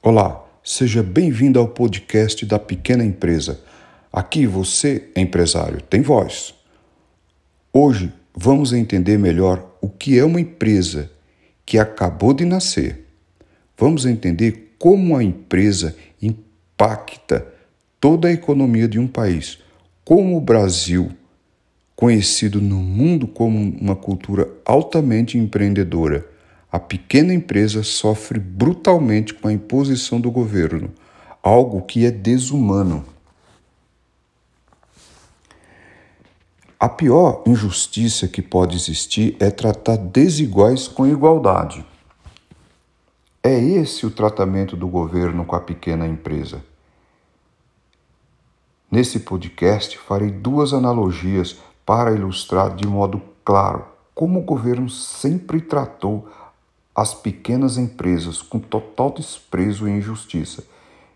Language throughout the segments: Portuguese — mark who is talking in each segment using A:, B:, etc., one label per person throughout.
A: Olá, seja bem-vindo ao podcast da Pequena Empresa. Aqui você, empresário, tem voz. Hoje vamos entender melhor o que é uma empresa que acabou de nascer. Vamos entender como a empresa impacta toda a economia de um país, como o Brasil, conhecido no mundo como uma cultura altamente empreendedora a pequena empresa sofre brutalmente com a imposição do governo, algo que é desumano. A pior injustiça que pode existir é tratar desiguais com igualdade. É esse o tratamento do governo com a pequena empresa. Nesse podcast, farei duas analogias para ilustrar de modo claro como o governo sempre tratou as pequenas empresas com total desprezo e injustiça,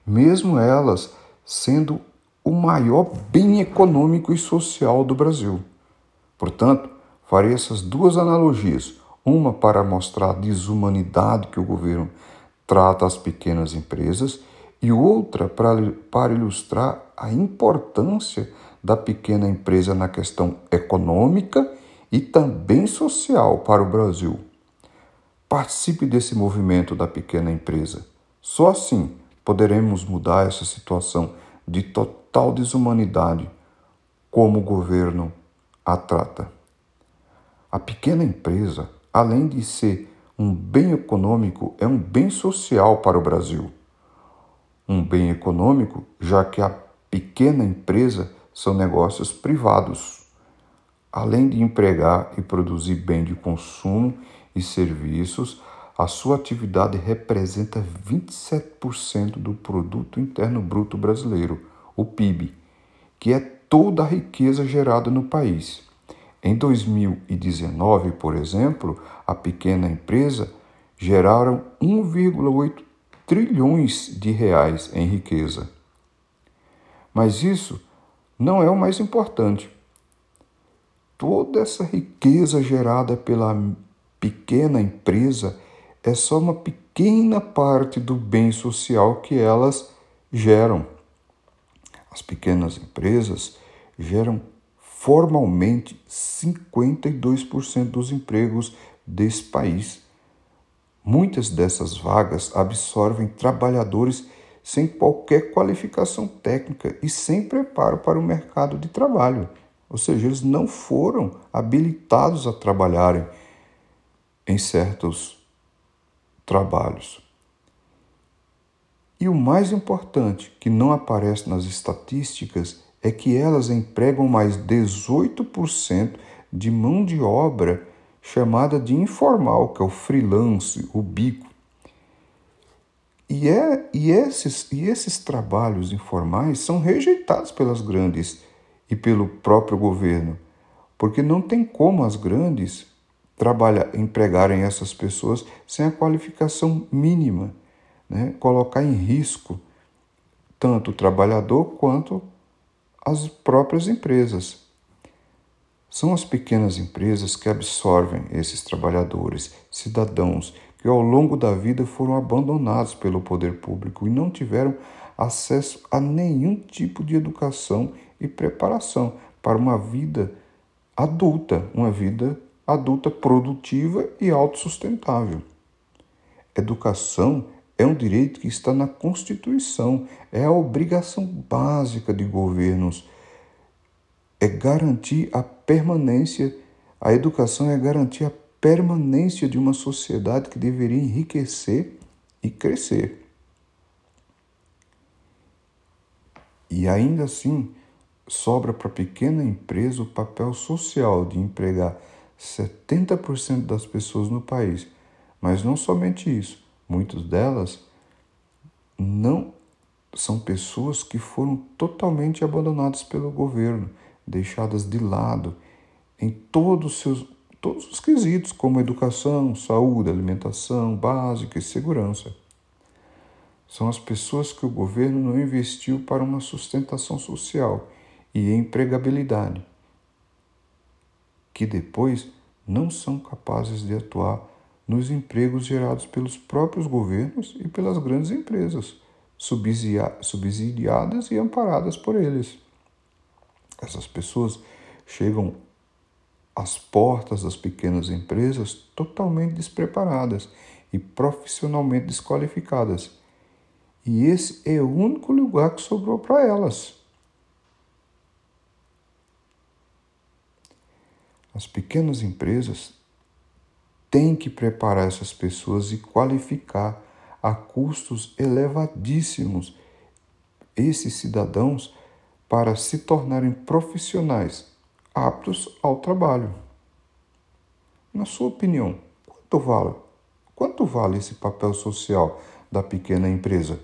A: mesmo elas sendo o maior bem econômico e social do Brasil. Portanto, farei essas duas analogias, uma para mostrar a desumanidade que o governo trata as pequenas empresas e outra para, para ilustrar a importância da pequena empresa na questão econômica e também social para o Brasil. Participe desse movimento da pequena empresa. Só assim poderemos mudar essa situação de total desumanidade como o governo a trata. A pequena empresa, além de ser um bem econômico, é um bem social para o Brasil. Um bem econômico, já que a pequena empresa são negócios privados, além de empregar e produzir bem de consumo e serviços, a sua atividade representa 27% do produto interno bruto brasileiro, o PIB, que é toda a riqueza gerada no país. Em 2019, por exemplo, a pequena empresa geraram 1,8 trilhões de reais em riqueza. Mas isso não é o mais importante. Toda essa riqueza gerada pela pequena empresa é só uma pequena parte do bem social que elas geram. As pequenas empresas geram formalmente 52% dos empregos desse país. Muitas dessas vagas absorvem trabalhadores sem qualquer qualificação técnica e sem preparo para o mercado de trabalho. Ou seja, eles não foram habilitados a trabalharem em certos trabalhos. E o mais importante, que não aparece nas estatísticas, é que elas empregam mais 18% de mão de obra chamada de informal, que é o freelance, o bico. E, é, e, esses, e esses trabalhos informais são rejeitados pelas grandes e pelo próprio governo, porque não tem como as grandes trabalhar, empregarem essas pessoas sem a qualificação mínima, né? colocar em risco tanto o trabalhador quanto as próprias empresas. São as pequenas empresas que absorvem esses trabalhadores, cidadãos que ao longo da vida foram abandonados pelo poder público e não tiveram acesso a nenhum tipo de educação e preparação para uma vida adulta, uma vida adulta produtiva e autossustentável. Educação é um direito que está na Constituição, é a obrigação básica de governos. É garantir a permanência, a educação é garantir a permanência de uma sociedade que deveria enriquecer e crescer. E ainda assim, sobra para a pequena empresa o papel social de empregar 70% das pessoas no país. Mas não somente isso, muitas delas não são pessoas que foram totalmente abandonadas pelo governo, deixadas de lado em todos os seus todos os quesitos, como educação, saúde, alimentação básica e segurança. São as pessoas que o governo não investiu para uma sustentação social e empregabilidade que depois não são capazes de atuar nos empregos gerados pelos próprios governos e pelas grandes empresas, subsidiadas e amparadas por eles. Essas pessoas chegam às portas das pequenas empresas totalmente despreparadas e profissionalmente desqualificadas. E esse é o único lugar que sobrou para elas. As pequenas empresas têm que preparar essas pessoas e qualificar a custos elevadíssimos esses cidadãos para se tornarem profissionais aptos ao trabalho. Na sua opinião, quanto vale, quanto vale esse papel social da pequena empresa?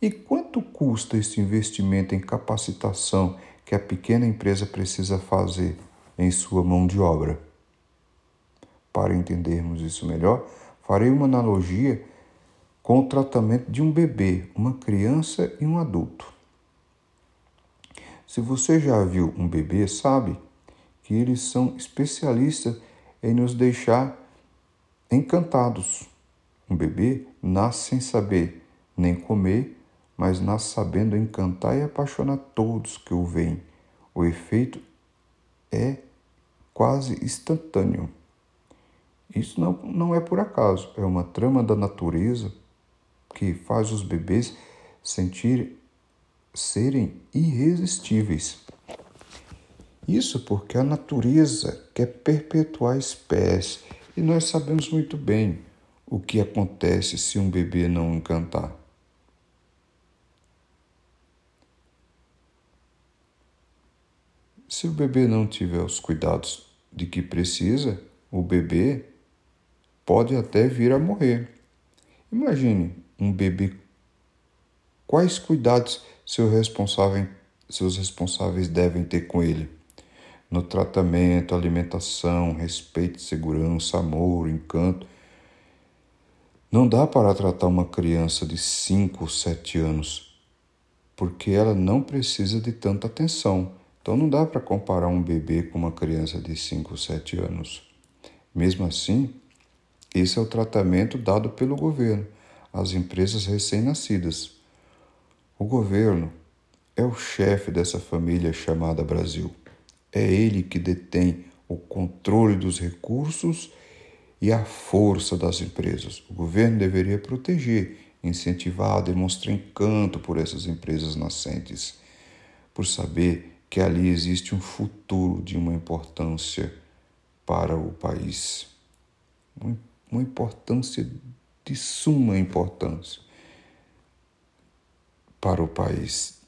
A: E quanto custa esse investimento em capacitação que a pequena empresa precisa fazer em sua mão de obra? Para entendermos isso melhor, farei uma analogia com o tratamento de um bebê, uma criança e um adulto. Se você já viu um bebê, sabe que eles são especialistas em nos deixar encantados. Um bebê nasce sem saber nem comer, mas nasce sabendo encantar e apaixonar todos que o veem. O efeito é quase instantâneo. Isso não, não é por acaso, é uma trama da natureza que faz os bebês sentir serem irresistíveis. Isso porque a natureza quer perpetuar a espécie e nós sabemos muito bem o que acontece se um bebê não encantar. Se o bebê não tiver os cuidados de que precisa, o bebê pode até vir a morrer. Imagine um bebê. Quais cuidados seu responsável, seus responsáveis devem ter com ele? No tratamento, alimentação, respeito, segurança, amor, encanto. Não dá para tratar uma criança de 5 ou 7 anos, porque ela não precisa de tanta atenção. Então não dá para comparar um bebê com uma criança de 5 ou 7 anos. Mesmo assim, esse é o tratamento dado pelo governo às empresas recém-nascidas. O governo é o chefe dessa família chamada Brasil. É ele que detém o controle dos recursos e a força das empresas. O governo deveria proteger, incentivar, demonstrar encanto por essas empresas nascentes, por saber que ali existe um futuro de uma importância para o país, uma importância de suma importância para o país.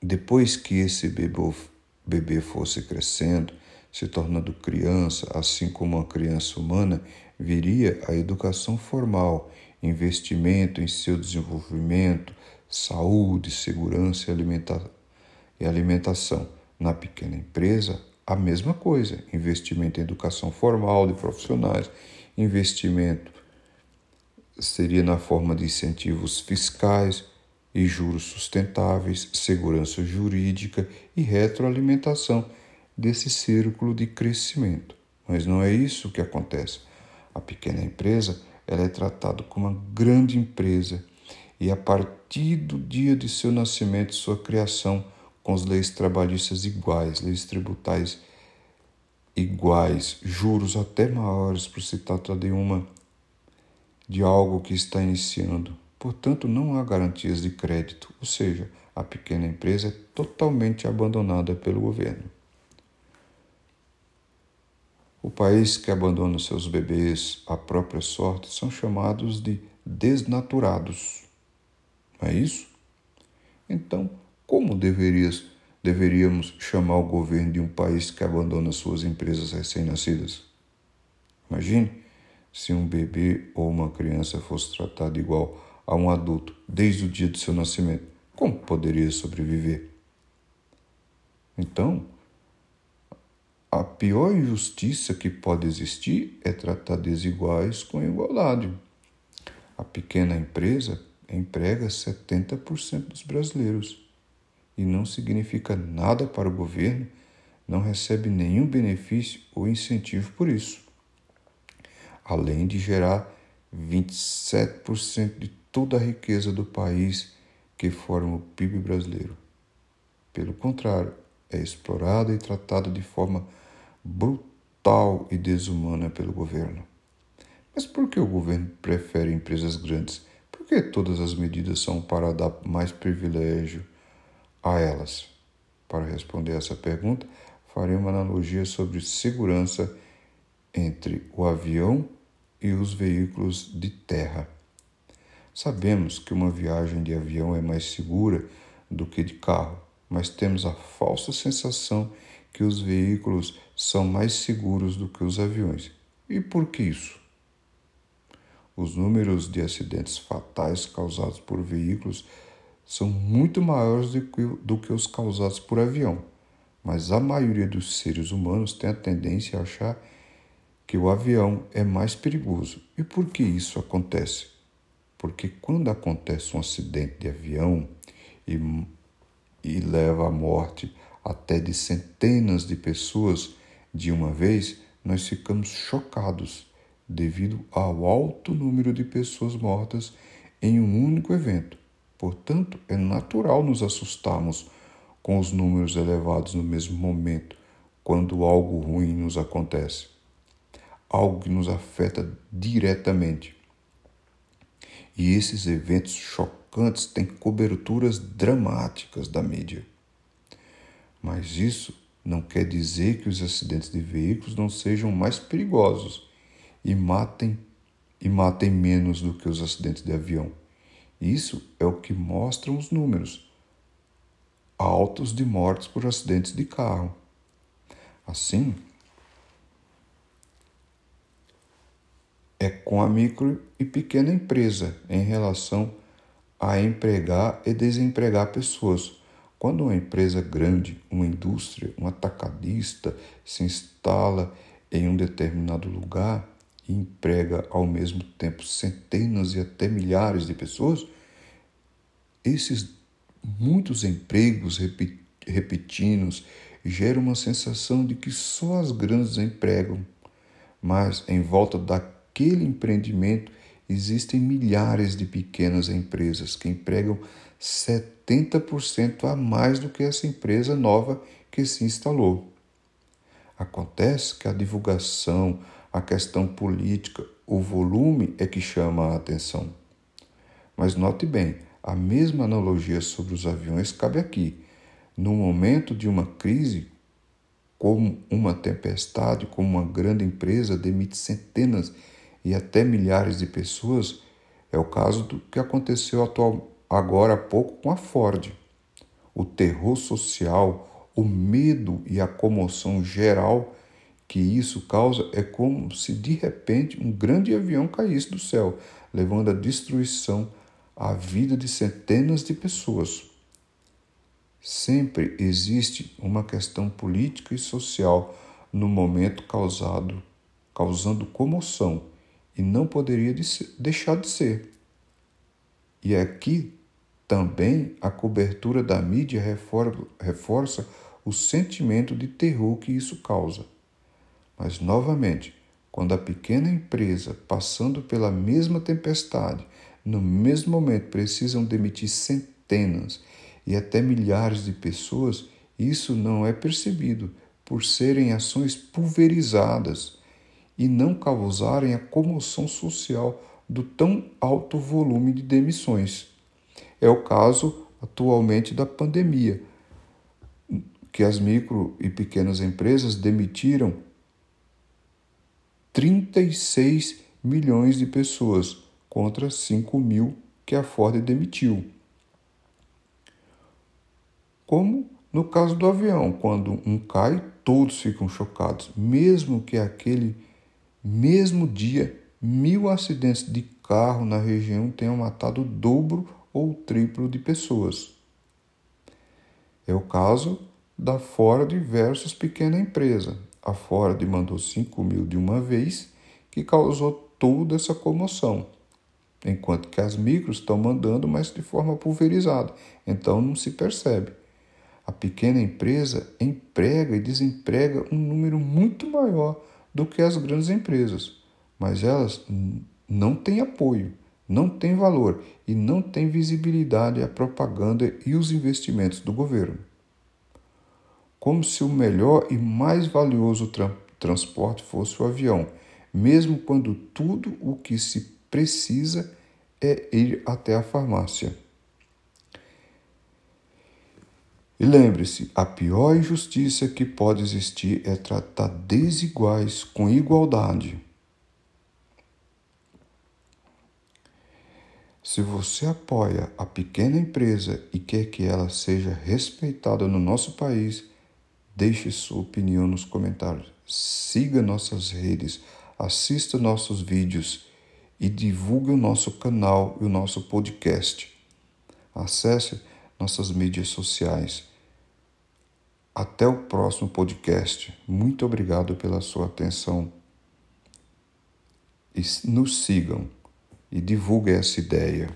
A: Depois que esse bebê, fosse crescendo, se tornando criança, assim como a criança humana, viria a educação formal, investimento em seu desenvolvimento, saúde, segurança e alimentação. Na pequena empresa, a mesma coisa: investimento em educação formal de profissionais, investimento seria na forma de incentivos fiscais e juros sustentáveis, segurança jurídica e retroalimentação desse círculo de crescimento. Mas não é isso que acontece. A pequena empresa ela é tratada como uma grande empresa e a partir do dia de seu nascimento, sua criação com as leis trabalhistas iguais, leis tributais iguais, juros até maiores por se tratar de uma de algo que está iniciando. Portanto, não há garantias de crédito, ou seja, a pequena empresa é totalmente abandonada pelo governo. O país que abandona seus bebês à própria sorte são chamados de desnaturados. Não é isso? Então, como deverias deveríamos chamar o governo de um país que abandona suas empresas recém-nascidas? Imagine se um bebê ou uma criança fosse tratado igual a um adulto desde o dia de seu nascimento. Como poderia sobreviver? Então, a pior injustiça que pode existir é tratar desiguais com igualdade. A pequena empresa emprega 70% dos brasileiros e não significa nada para o governo, não recebe nenhum benefício ou incentivo por isso. além de gerar 27% de toda a riqueza do país que forma o PIB brasileiro. Pelo contrário, é explorada e tratada de forma brutal e desumana pelo governo. Mas por que o governo prefere empresas grandes? Por que todas as medidas são para dar mais privilégio a elas? Para responder essa pergunta, farei uma analogia sobre segurança entre o avião e os veículos de terra. Sabemos que uma viagem de avião é mais segura do que de carro, mas temos a falsa sensação que os veículos são mais seguros do que os aviões. E por que isso? Os números de acidentes fatais causados por veículos são muito maiores do que, do que os causados por avião, mas a maioria dos seres humanos tem a tendência a achar que o avião é mais perigoso. E por que isso acontece? Porque quando acontece um acidente de avião e e leva à morte até de centenas de pessoas de uma vez, nós ficamos chocados devido ao alto número de pessoas mortas em um único evento. Portanto, é natural nos assustarmos com os números elevados no mesmo momento, quando algo ruim nos acontece, algo que nos afeta diretamente. E esses eventos chocantes têm coberturas dramáticas da mídia. Mas isso não quer dizer que os acidentes de veículos não sejam mais perigosos e matem e matem menos do que os acidentes de avião. Isso é o que mostram os números altos de mortes por acidentes de carro. Assim, é com a micro e pequena empresa em relação a empregar e desempregar pessoas. Quando uma empresa grande, uma indústria, um atacadista se instala em um determinado lugar e emprega ao mesmo tempo centenas e até milhares de pessoas, esses muitos empregos repetidos geram uma sensação de que só as grandes empregam, mas em volta daquele empreendimento existem milhares de pequenas empresas que empregam 70% a mais do que essa empresa nova que se instalou. Acontece que a divulgação, a questão política, o volume é que chama a atenção. Mas note bem, a mesma analogia sobre os aviões cabe aqui. No momento de uma crise, como uma tempestade, como uma grande empresa demite centenas e até milhares de pessoas, é o caso do que aconteceu atual, agora há pouco com a Ford. O terror social, o medo e a comoção geral que isso causa é como se de repente um grande avião caísse do céu, levando à destruição a vida de centenas de pessoas. Sempre existe uma questão política e social no momento causado, causando comoção e não poderia deixar de ser. E aqui também a cobertura da mídia reforça o sentimento de terror que isso causa. Mas, novamente, quando a pequena empresa, passando pela mesma tempestade, no mesmo momento precisam demitir centenas e até milhares de pessoas, isso não é percebido por serem ações pulverizadas e não causarem a comoção social do tão alto volume de demissões. É o caso atualmente da pandemia, que as micro e pequenas empresas demitiram 36 milhões de pessoas contra 5 mil que a Ford demitiu. Como no caso do avião, quando um cai, todos ficam chocados, mesmo que aquele mesmo dia, mil acidentes de carro na região tenham matado o dobro ou o triplo de pessoas. É o caso da Ford versus pequena empresa. A Ford mandou 5 mil de uma vez, que causou toda essa comoção, enquanto que as micros estão mandando, mas de forma pulverizada, então não se percebe. A pequena empresa emprega e desemprega um número muito maior do que as grandes empresas. mas elas não têm apoio, não têm valor e não têm visibilidade a propaganda e os investimentos do governo. Como se o melhor e mais valioso tra transporte fosse o avião, mesmo quando tudo o que se precisa é ir até a farmácia. E lembre-se: a pior injustiça que pode existir é tratar desiguais com igualdade. Se você apoia a pequena empresa e quer que ela seja respeitada no nosso país, deixe sua opinião nos comentários. Siga nossas redes, assista nossos vídeos e divulgue o nosso canal e o nosso podcast. Acesse nossas mídias sociais. Até o próximo podcast. Muito obrigado pela sua atenção. E nos sigam e divulguem essa ideia.